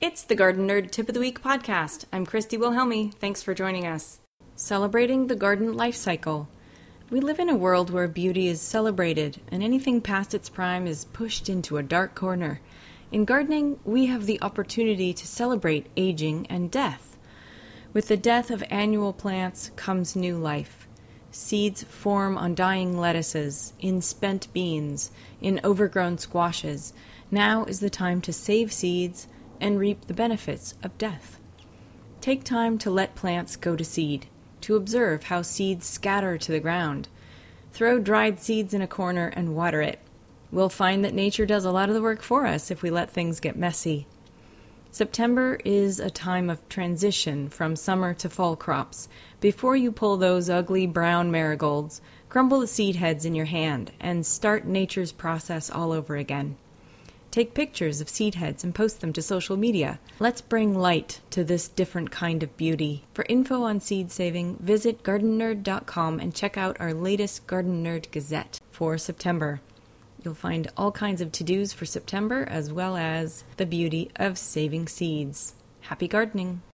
It's the Garden Nerd Tip of the Week podcast. I'm Christy Wilhelmi. Thanks for joining us. Celebrating the garden life cycle. We live in a world where beauty is celebrated and anything past its prime is pushed into a dark corner. In gardening, we have the opportunity to celebrate aging and death. With the death of annual plants comes new life. Seeds form on dying lettuces, in spent beans, in overgrown squashes. Now is the time to save seeds and reap the benefits of death. Take time to let plants go to seed, to observe how seeds scatter to the ground. Throw dried seeds in a corner and water it. We'll find that nature does a lot of the work for us if we let things get messy. September is a time of transition from summer to fall crops. Before you pull those ugly brown marigolds, crumble the seed heads in your hand and start nature's process all over again. Take pictures of seed heads and post them to social media. Let's bring light to this different kind of beauty. For info on seed saving, visit gardennerd.com and check out our latest Garden Nerd Gazette for September. You'll find all kinds of to dos for September as well as the beauty of saving seeds. Happy gardening!